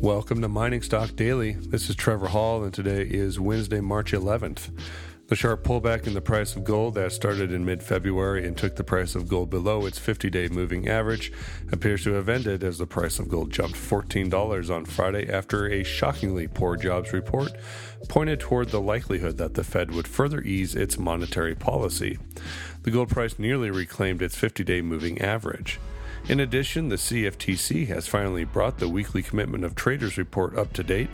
Welcome to Mining Stock Daily. This is Trevor Hall, and today is Wednesday, March 11th. The sharp pullback in the price of gold that started in mid February and took the price of gold below its 50 day moving average appears to have ended as the price of gold jumped $14 on Friday after a shockingly poor jobs report pointed toward the likelihood that the Fed would further ease its monetary policy. The gold price nearly reclaimed its 50 day moving average. In addition, the CFTC has finally brought the weekly commitment of traders report up to date.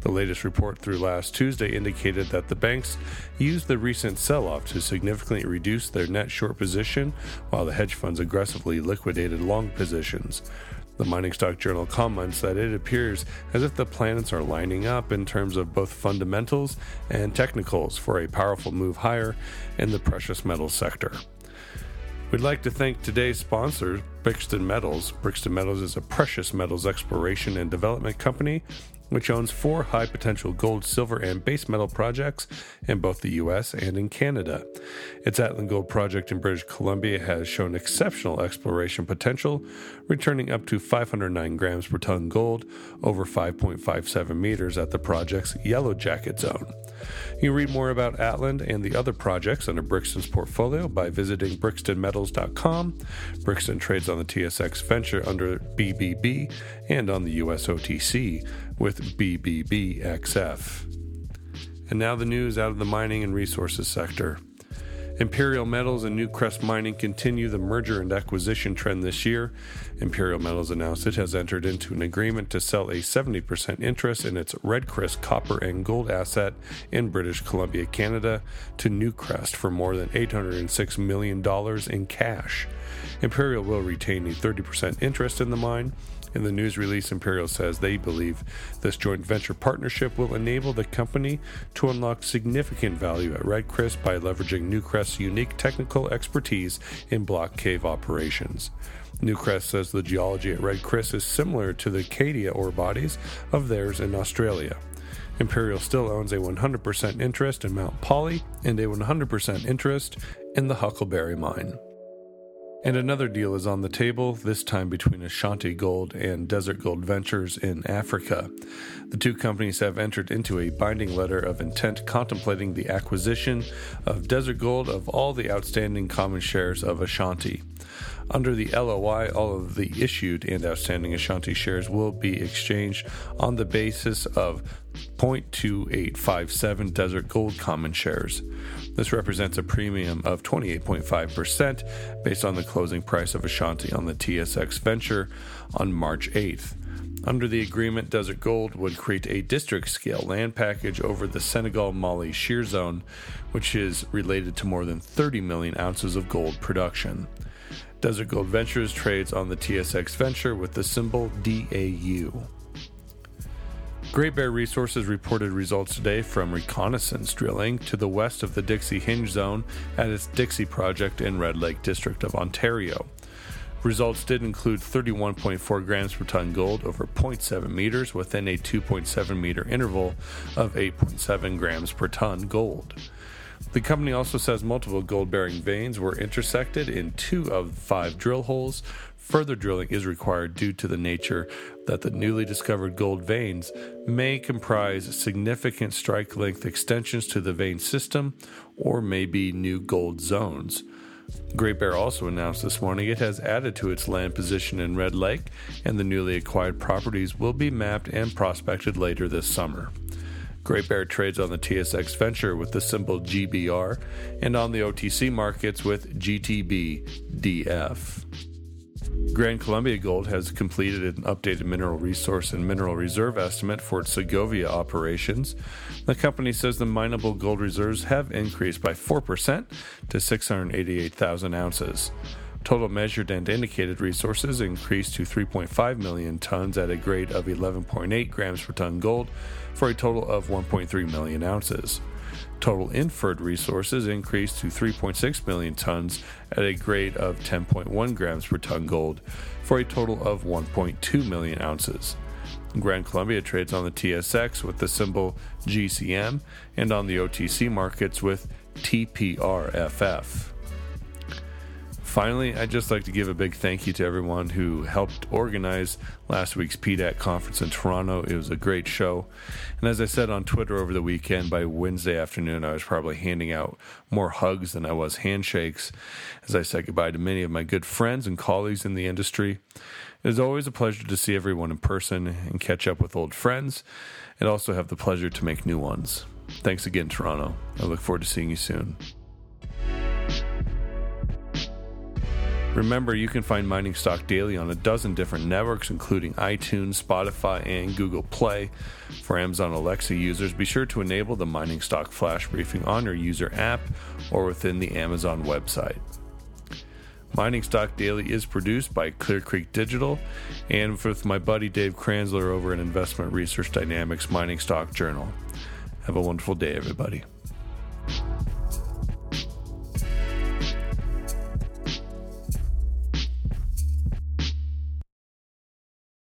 The latest report through last Tuesday indicated that the banks used the recent sell off to significantly reduce their net short position, while the hedge funds aggressively liquidated long positions. The Mining Stock Journal comments that it appears as if the planets are lining up in terms of both fundamentals and technicals for a powerful move higher in the precious metals sector. We'd like to thank today's sponsor, Brixton Metals. Brixton Metals is a precious metals exploration and development company which owns four high potential gold, silver, and base metal projects in both the US and in Canada. Its Atlin Gold project in British Columbia has shown exceptional exploration potential, returning up to 509 grams per ton gold over 5.57 meters at the project's Yellow Jacket zone. You can read more about Atlin and the other projects under Brixton's portfolio by visiting brixtonmetals.com. Brixton trades on the TSX Venture under BBB and on the US OTC with BBBXF. And now the news out of the mining and resources sector. Imperial Metals and Newcrest Mining continue the merger and acquisition trend this year. Imperial Metals announced it has entered into an agreement to sell a 70% interest in its Red Chris copper and gold asset in British Columbia, Canada, to Newcrest for more than $806 million in cash. Imperial will retain a 30% interest in the mine in the news release, Imperial says they believe this joint venture partnership will enable the company to unlock significant value at Red Chris by leveraging Newcrest's unique technical expertise in block cave operations. Newcrest says the geology at Red Chris is similar to the Cadia ore bodies of theirs in Australia. Imperial still owns a 100% interest in Mount Polley and a 100% interest in the Huckleberry mine. And another deal is on the table, this time between Ashanti Gold and Desert Gold Ventures in Africa. The two companies have entered into a binding letter of intent contemplating the acquisition of Desert Gold of all the outstanding common shares of Ashanti. Under the LOI, all of the issued and outstanding Ashanti shares will be exchanged on the basis of 0.2857 Desert Gold common shares. This represents a premium of 28.5% based on the closing price of Ashanti on the TSX Venture on March 8th. Under the agreement, Desert Gold would create a district scale land package over the Senegal Mali Shear Zone, which is related to more than 30 million ounces of gold production. Desert Gold Ventures trades on the TSX Venture with the symbol DAU. Great Bear Resources reported results today from reconnaissance drilling to the west of the Dixie Hinge Zone at its Dixie project in Red Lake District of Ontario. Results did include 31.4 grams per ton gold over 0.7 meters within a 2.7 meter interval of 8.7 grams per ton gold. The company also says multiple gold bearing veins were intersected in two of five drill holes. Further drilling is required due to the nature that the newly discovered gold veins may comprise significant strike length extensions to the vein system or may be new gold zones. Great Bear also announced this morning it has added to its land position in Red Lake, and the newly acquired properties will be mapped and prospected later this summer. Great Bear trades on the TSX Venture with the symbol GBR and on the OTC markets with GTBDF. Grand Colombia Gold has completed an updated mineral resource and mineral reserve estimate for its Segovia operations. The company says the mineable gold reserves have increased by 4% to 688,000 ounces. Total measured and indicated resources increased to 3.5 million tons at a grade of 11.8 grams per ton gold for a total of 1.3 million ounces. Total inferred resources increased to 3.6 million tons at a grade of 10.1 grams per ton gold for a total of 1.2 million ounces. Grand Colombia trades on the TSX with the symbol GCM and on the OTC markets with TPRFF. Finally, I'd just like to give a big thank you to everyone who helped organize last week's PDAC conference in Toronto. It was a great show. And as I said on Twitter over the weekend, by Wednesday afternoon, I was probably handing out more hugs than I was handshakes as I said goodbye to many of my good friends and colleagues in the industry. It is always a pleasure to see everyone in person and catch up with old friends, and also have the pleasure to make new ones. Thanks again, Toronto. I look forward to seeing you soon. Remember, you can find Mining Stock Daily on a dozen different networks, including iTunes, Spotify, and Google Play. For Amazon Alexa users, be sure to enable the Mining Stock Flash Briefing on your user app or within the Amazon website. Mining Stock Daily is produced by Clear Creek Digital and with my buddy Dave Kranzler over at Investment Research Dynamics Mining Stock Journal. Have a wonderful day, everybody.